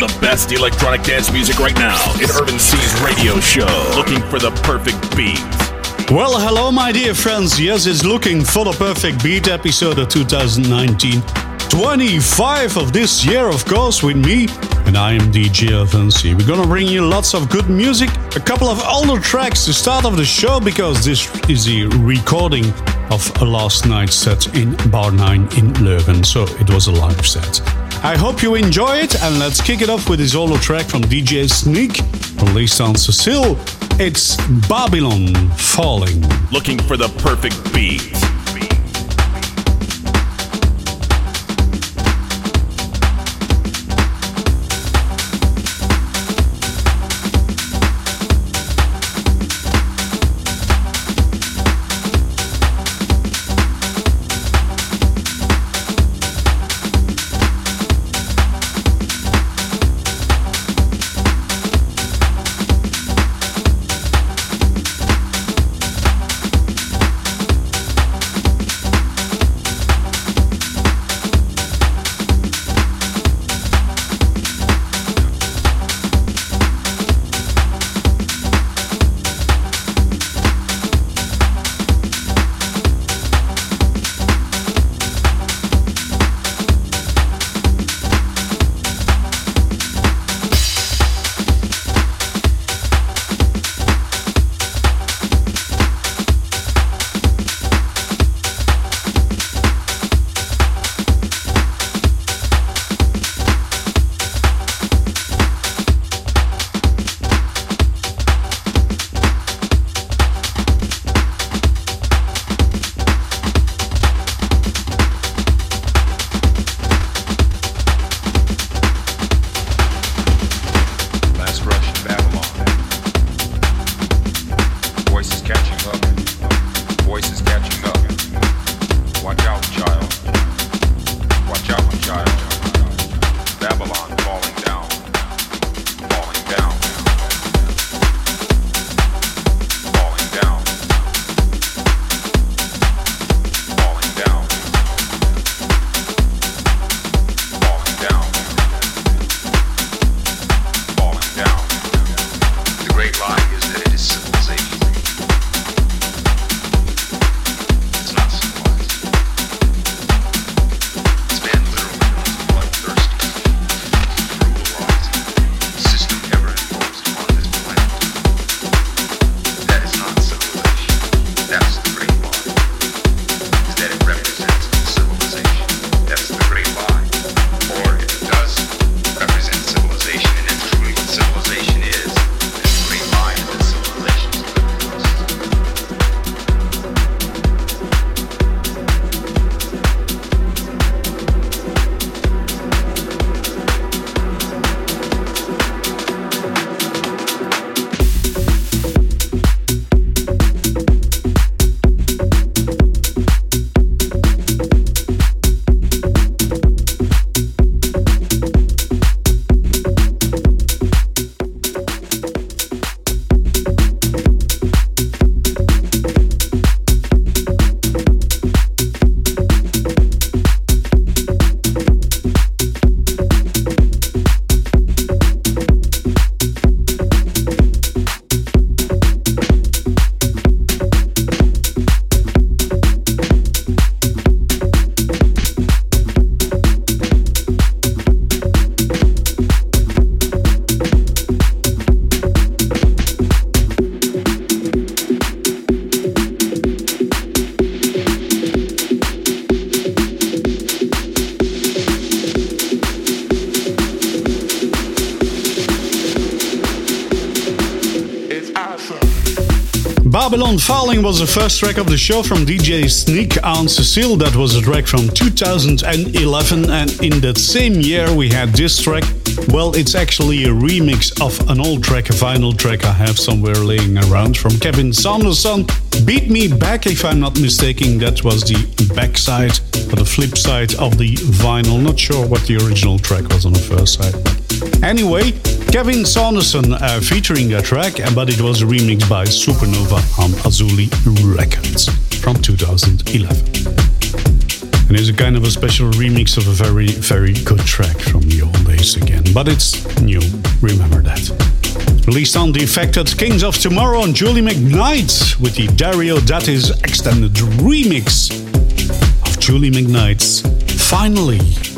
The best electronic dance music right now in Urban C's radio show. Looking for the perfect beat. Well, hello, my dear friends. Yes, it's looking for the perfect beat episode of 2019. 25 of this year, of course, with me, and I am DJ Urban C. We're gonna bring you lots of good music, a couple of older tracks to start off the show because this is a recording of a last night's set in Bar 9 in Leuven, so it was a live set. I hope you enjoy it, and let's kick it off with this solo track from DJ Sneak, released on Cecille. It's Babylon Falling. Looking for the perfect beat. Babylon Falling was the first track of the show from DJ Sneak on Cecille. That was a track from 2011, and in that same year we had this track. Well, it's actually a remix of an old track, a vinyl track I have somewhere laying around from Kevin Saunderson. Beat Me Back, if I'm not mistaken, that was the backside or the flip side of the vinyl. Not sure what the original track was on the first side. Anyway, Kevin Saunderson uh, featuring that track, but it was remixed by Supernova on Azuli Records from 2011. And it's a kind of a special remix of a very, very good track from the old days again. But it's new, remember that. Released on Defected Kings of Tomorrow on Julie McKnight with the Dario D'Attis extended remix of Julie McKnight's Finally.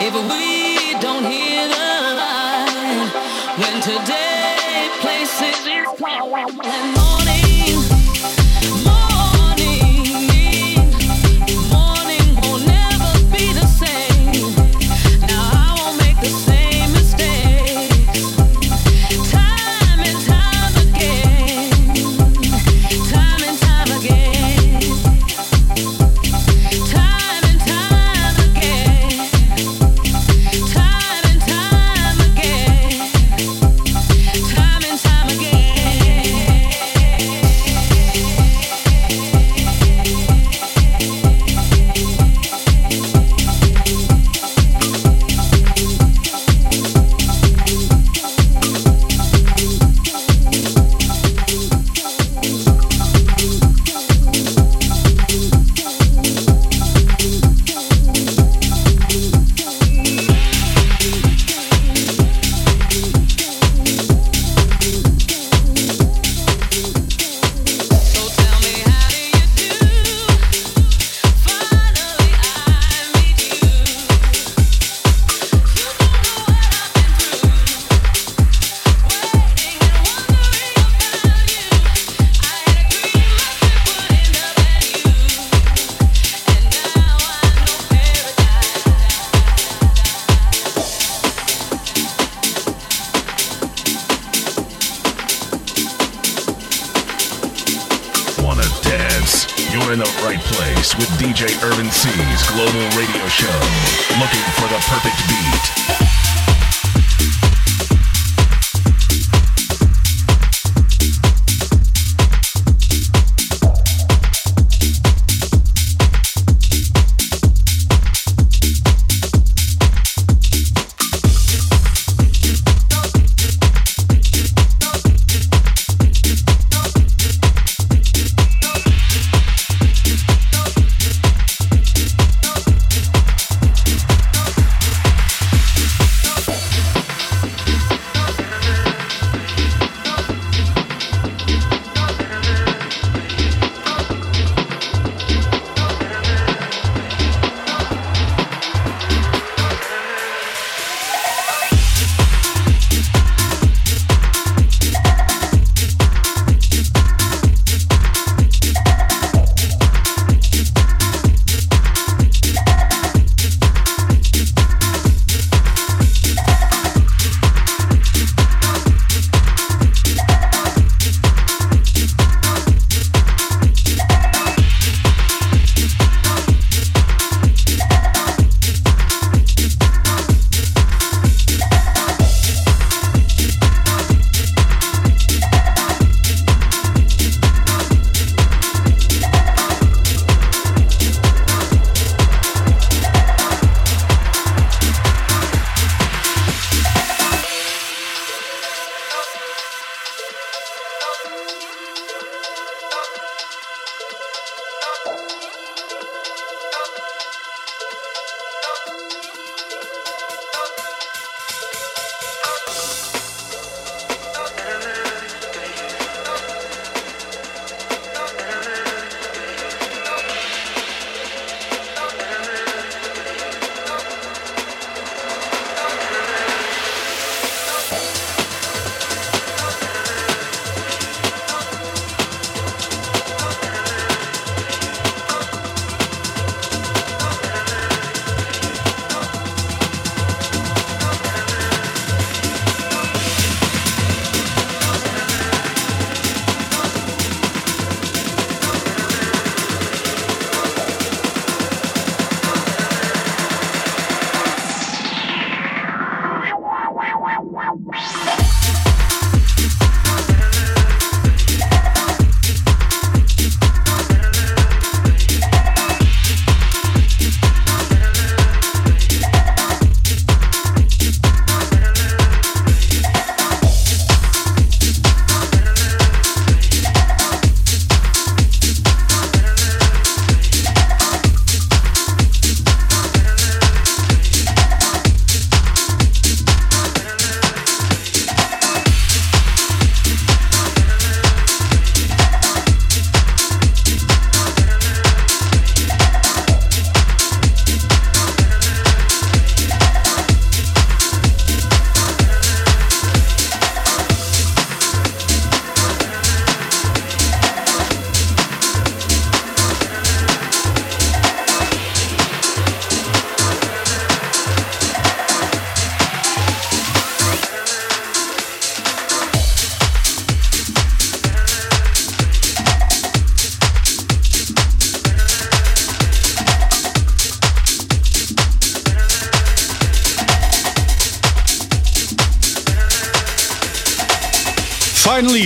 if we don't hear the line when today places you morning.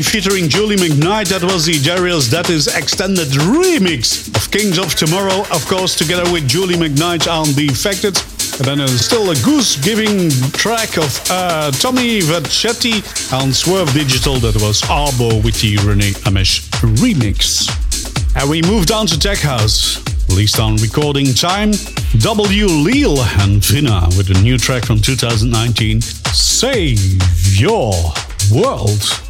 Featuring Julie McKnight. That was the Dario D'Attis extended remix of Kings of Tomorrow, of course, together with Julie McKnight on Defected. And then there's still a goose giving track of uh, Tommy Vercetti on Swerve Digital. That was Arbo with the Rene Amesz remix. And we moved on to Tech House. Released on recording time, W. Leal and Vina with a new track from 2019, Save Your World.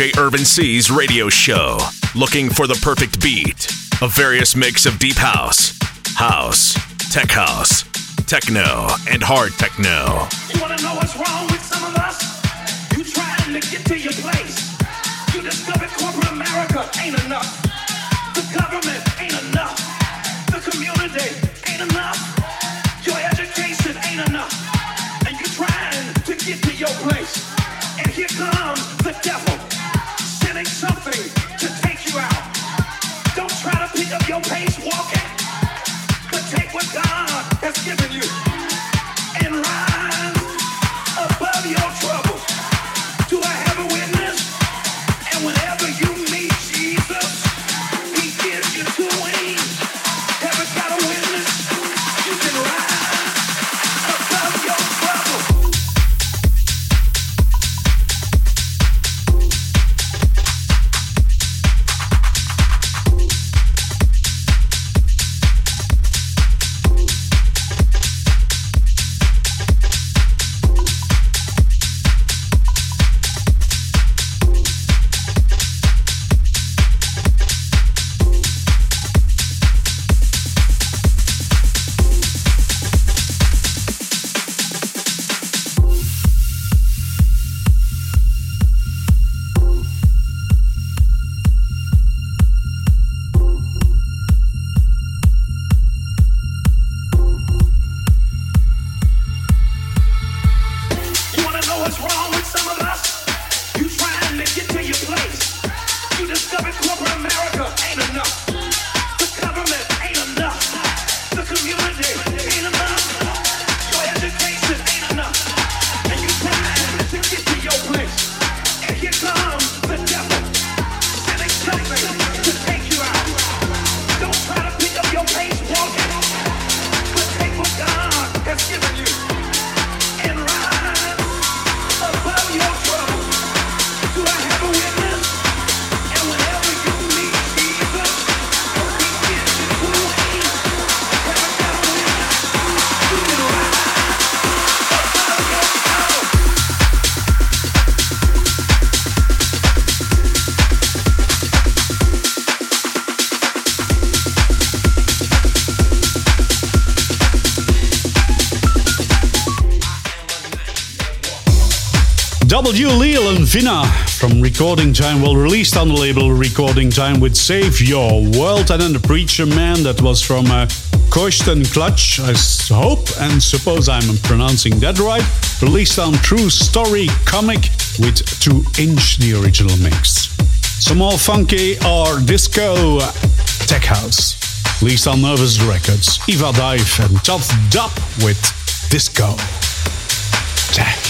DJ Irvin C's radio show. Looking for the perfect beat. A various mix of deep house, house, tech house, techno, and hard techno. You wanna know what's wrong with some of us? You trying to get to your place. You discovered corporate America ain't enough. The government W. Leal and Vina from Recording Time, well released on the label Recording Time with Save Your World, and then the Preacher Man that was from uh, Koisten Clutch, I hope and suppose I'm pronouncing that right, released on True Story Comic with 2 Inch, the original mix. Some more funky or disco tech house, released on Nervous Records, Eva Dive and Tough Dub with Disco Tech.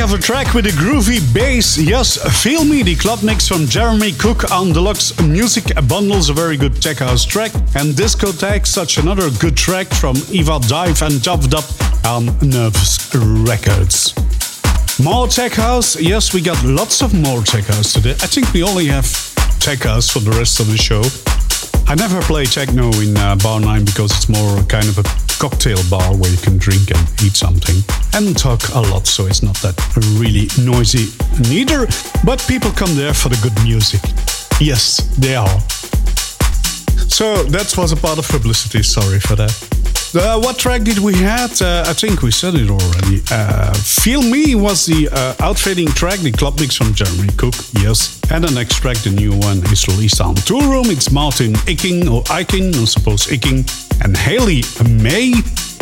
Of a track with a groovy bass. Yes, Feel Me, the club mix from Jeremy Cook on Deluxe Music Bundles, a very good tech house track. And Discotheque, such another good track from Eva Dive and Dubbed Up on Nervous Records. More tech house. Yes, we got lots of more tech house today. I think we only have tech house for the rest of the show. I never play techno in uh, Bar 9 because it's more kind of a cocktail bar where you can drink and eat something and talk a lot, so it's not that really noisy neither. But people come there for the good music. Yes, they are. So that was a part of publicity, sorry for that. Uh, what track did we have? Uh, I think we said it already. Uh, Feel Me was the uh, outfitting track, the club mix from Jeremy Cook, yes. And the next track, the new one, is released on Toolroom. It's Martin Iking, or Iking, I suppose Iking, and Hayley May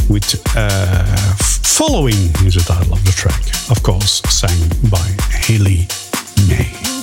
with uh, Following is the title of the track. Of course, sang by Hayley May.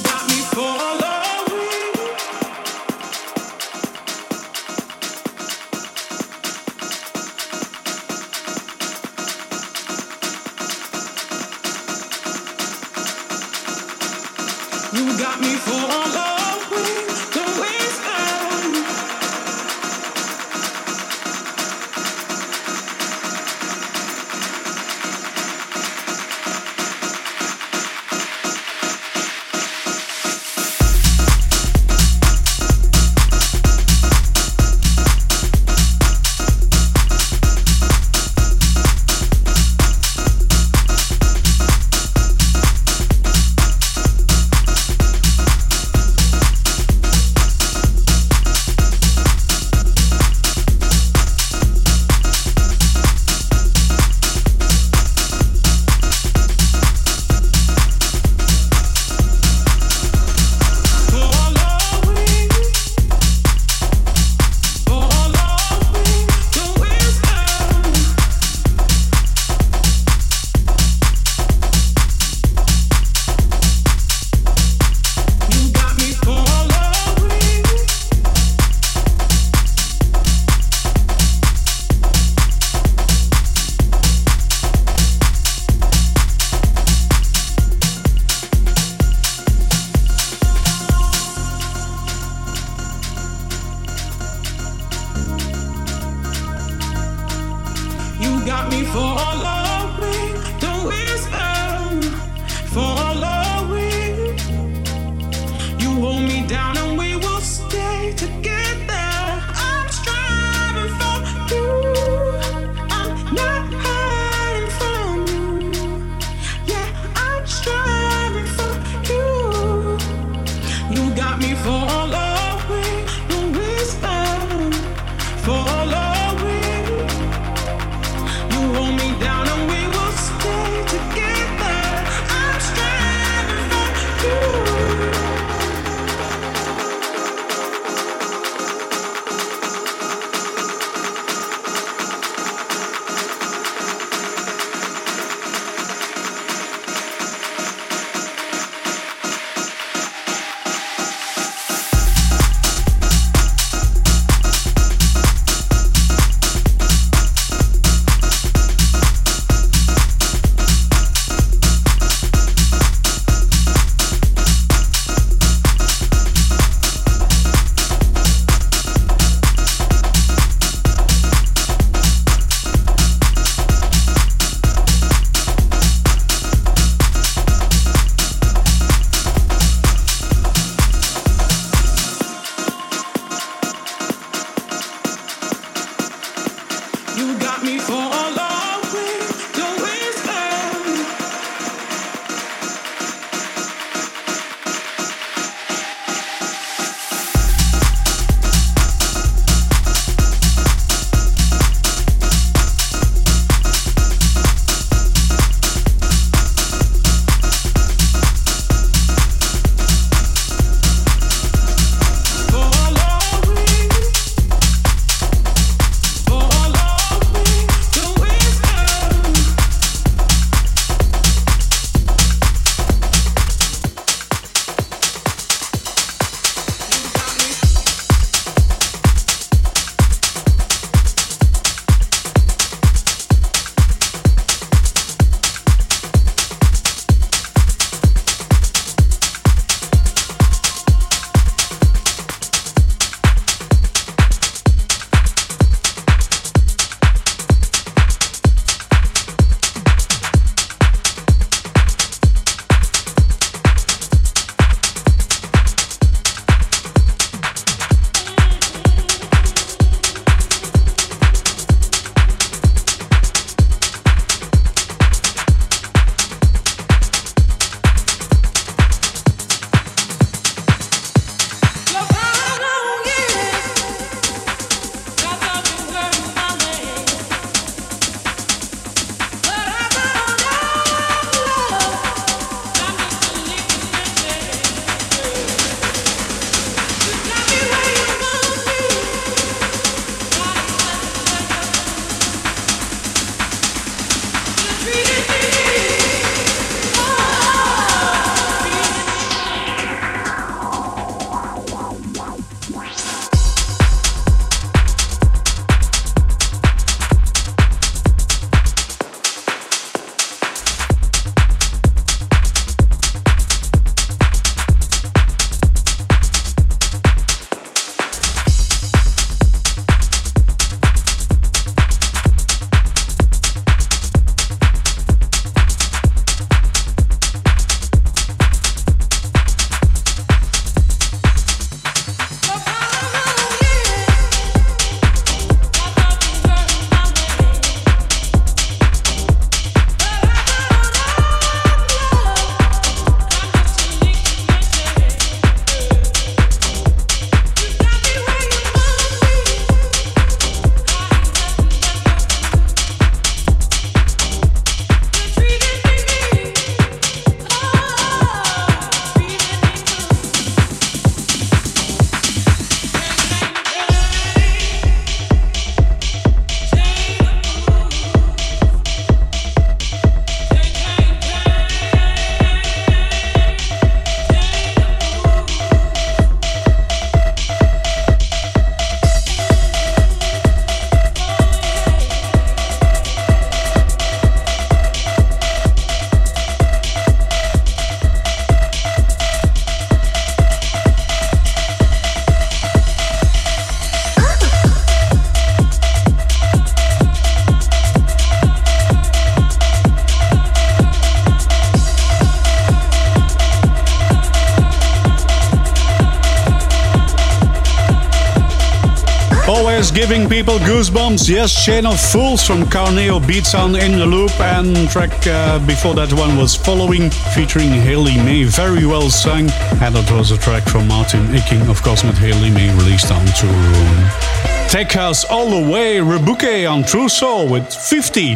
Giving people goosebumps. Yes, Chain of Fools from Carneo Beats on in the Loop. And track uh, before that one was Following, featuring Hayley May. Very well sung. And it was a track from Martin Ikin, of course, with Hayley May released on Toolroom. Take us all the way, Rebuke on True Soul with 50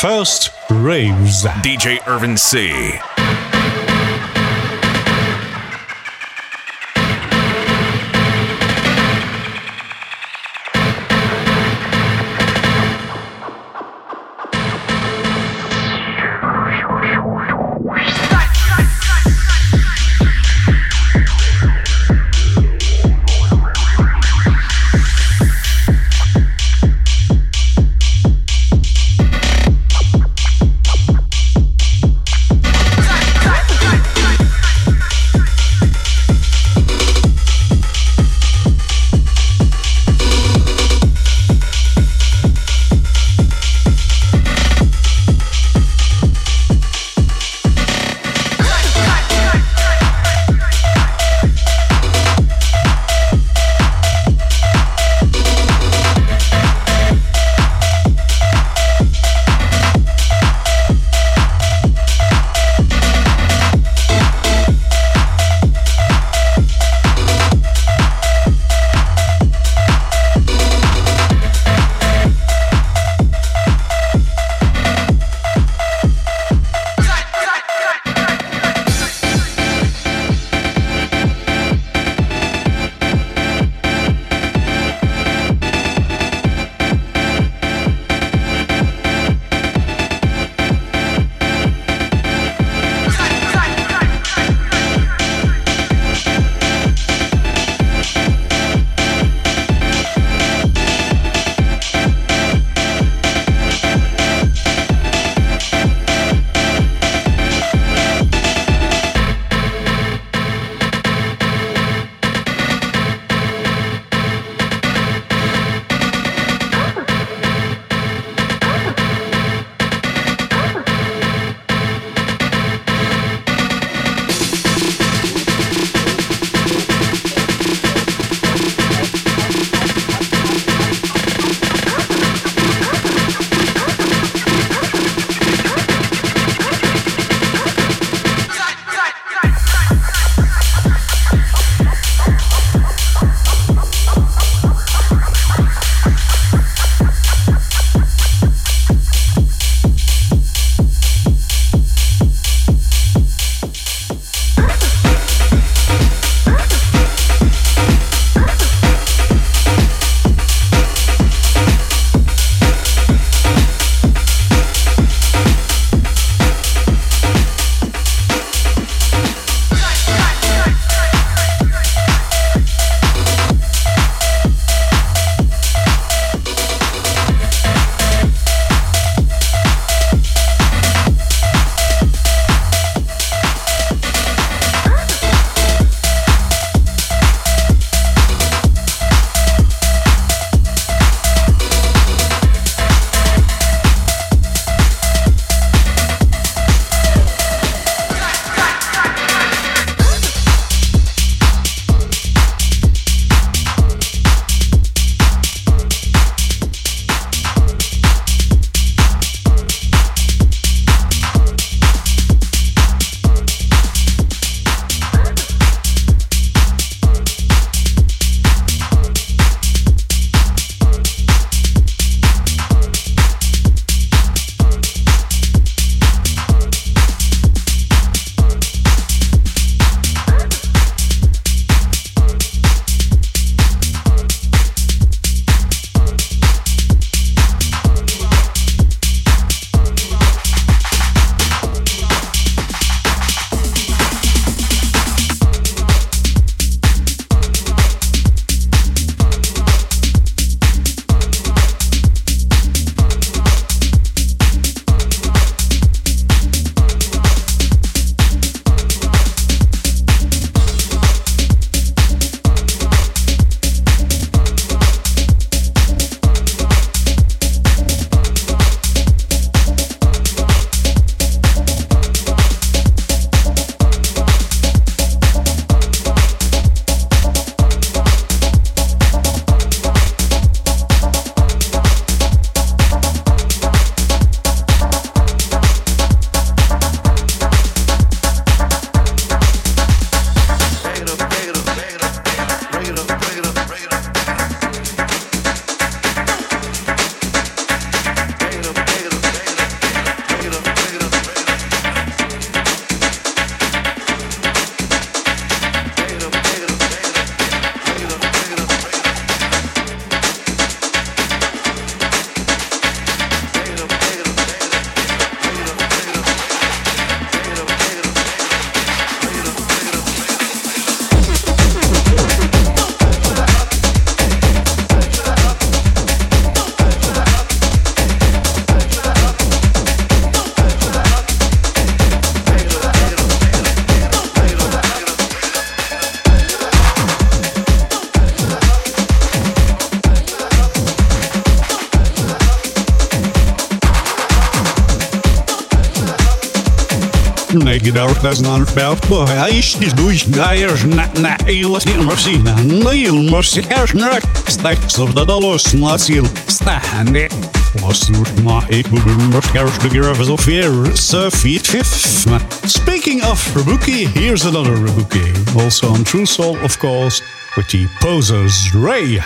first raves. DJ Irvin C. airnar sta of dat alles nasíl stahanne. má égur of fear so feet fifth. Speaking of Rabuki, here's another Rabuki, also on True Soul, of course, with the posers Ray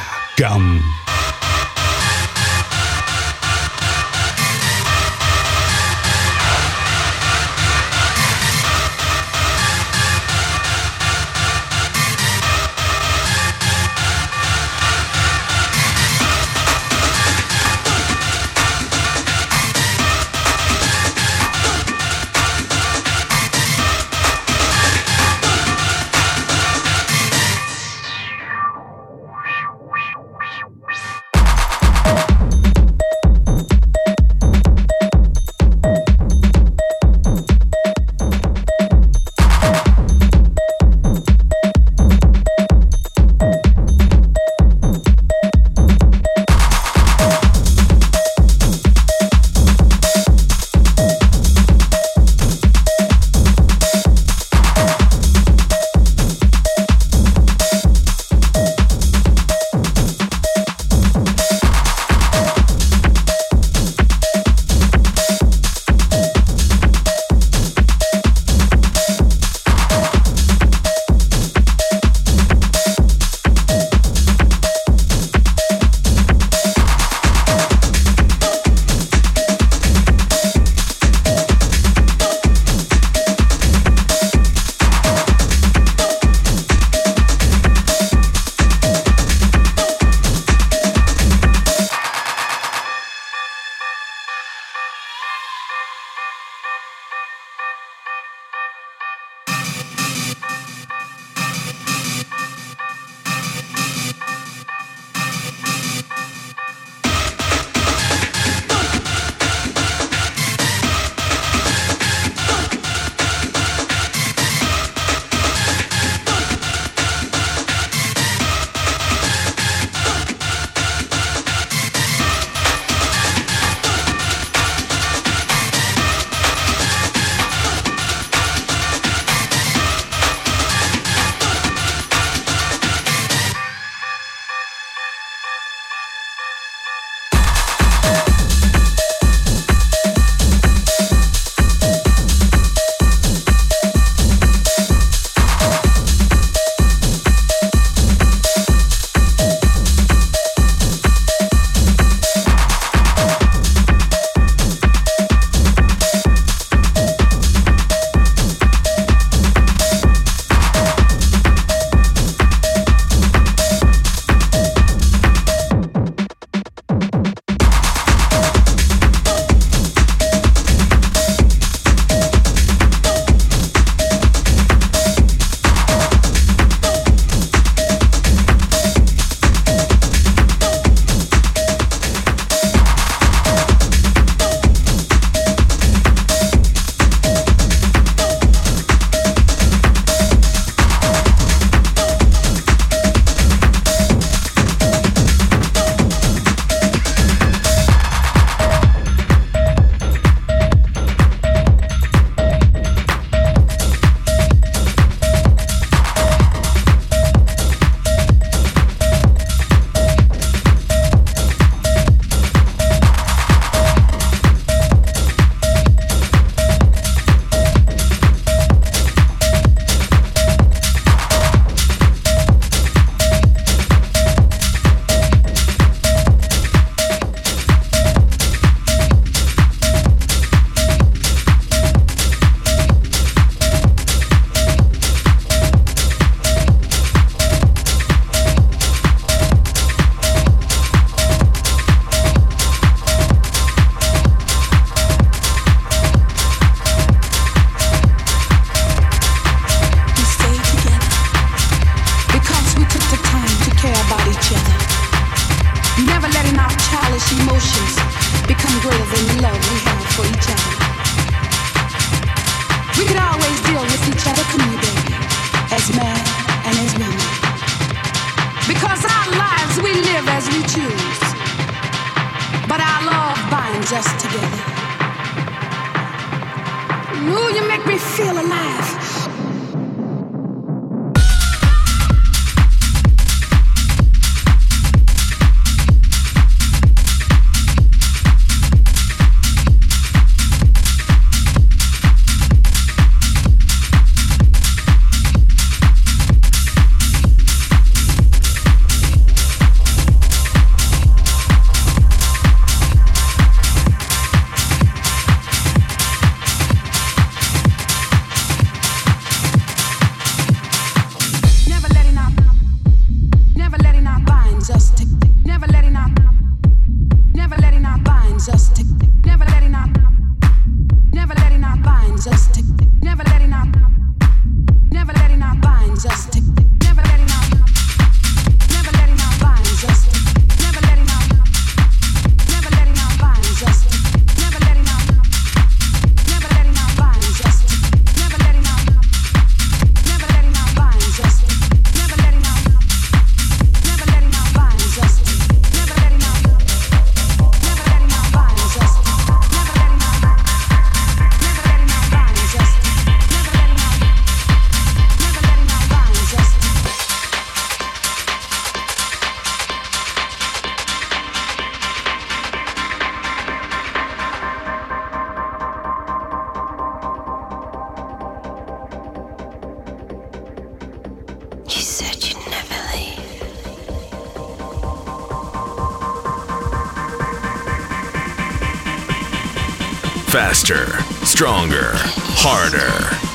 Gun.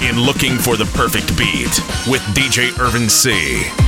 in Looking for the Perfect Beat with DJ Irvin C.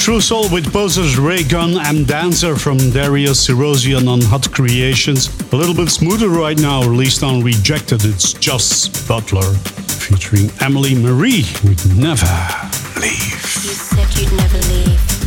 True Soul with Posers, Ray Gun and Dancer from Darius Syrossian on Hot Creations. A little bit smoother right now, released on Rejected. It's Just Butler featuring Emily Marie with Never Leave. You said you'd never leave.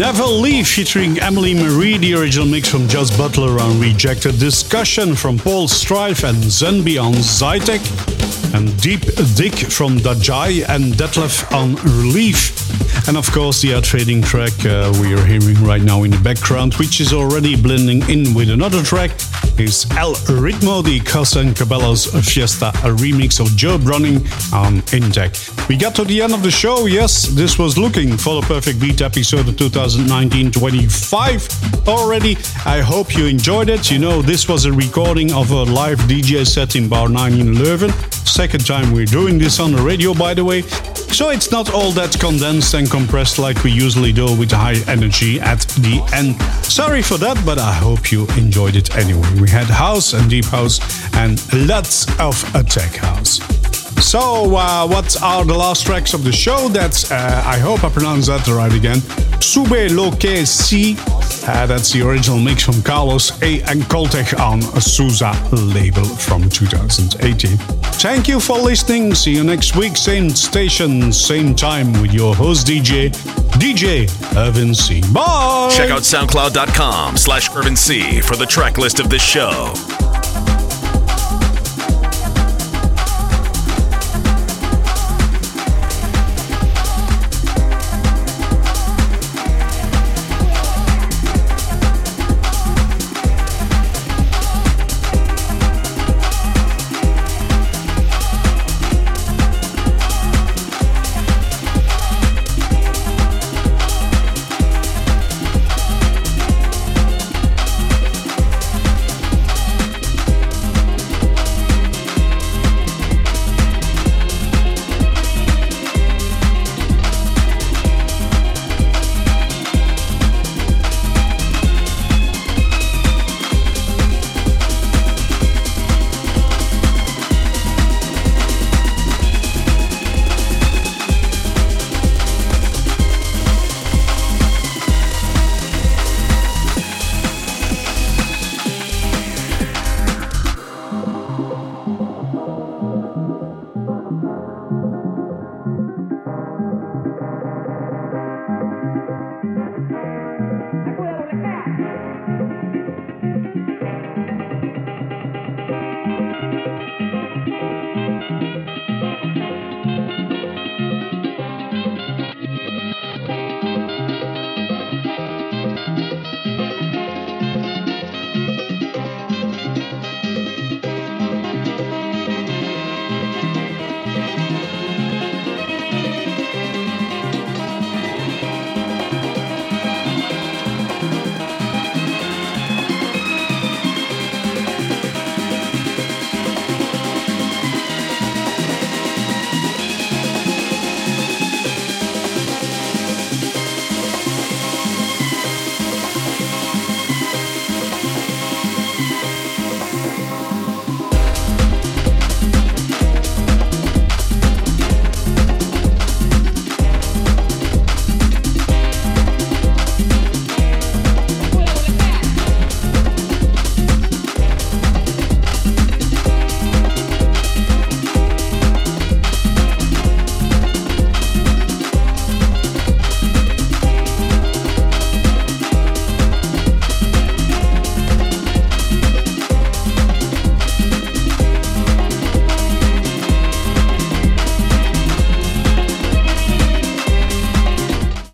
Never Leave featuring Emily Marie, the original mix from Just Butler on Rejected Discussion from Paul Strife and Zenby on Zytek, and Deep Dick from Dajai and Detlef on Relief. And of course, the air trading track uh, we are hearing right now in the background, which is already blending in with another track, is El Ritmo di Casa and Cabela's Fiesta, a remix of Joe Browning on Intec. We got to the end of the show. Yes, this was looking for the perfect beat episode of 2019 25 already. I hope you enjoyed it. You know, this was a recording of a live DJ set in Bar 9 in Leuven. Second time we're doing this on the radio, by the way. So it's not all that condensed and compressed like we usually do with high energy at the end. Sorry for that, but I hope you enjoyed it anyway. We had house and deep house and lots of attack house. So, uh, what are the last tracks of the show? That's, uh, I hope I pronounced that right again. Sube Lo Que Si. Uh, that's the original mix from Carlos A. and Coltech on Sousa label from 2018. Thank you for listening. See you next week, same station, same time with your host DJ, DJ Irvin C. Bye! Check out soundcloud.com slash Irvin C for the track list of this show.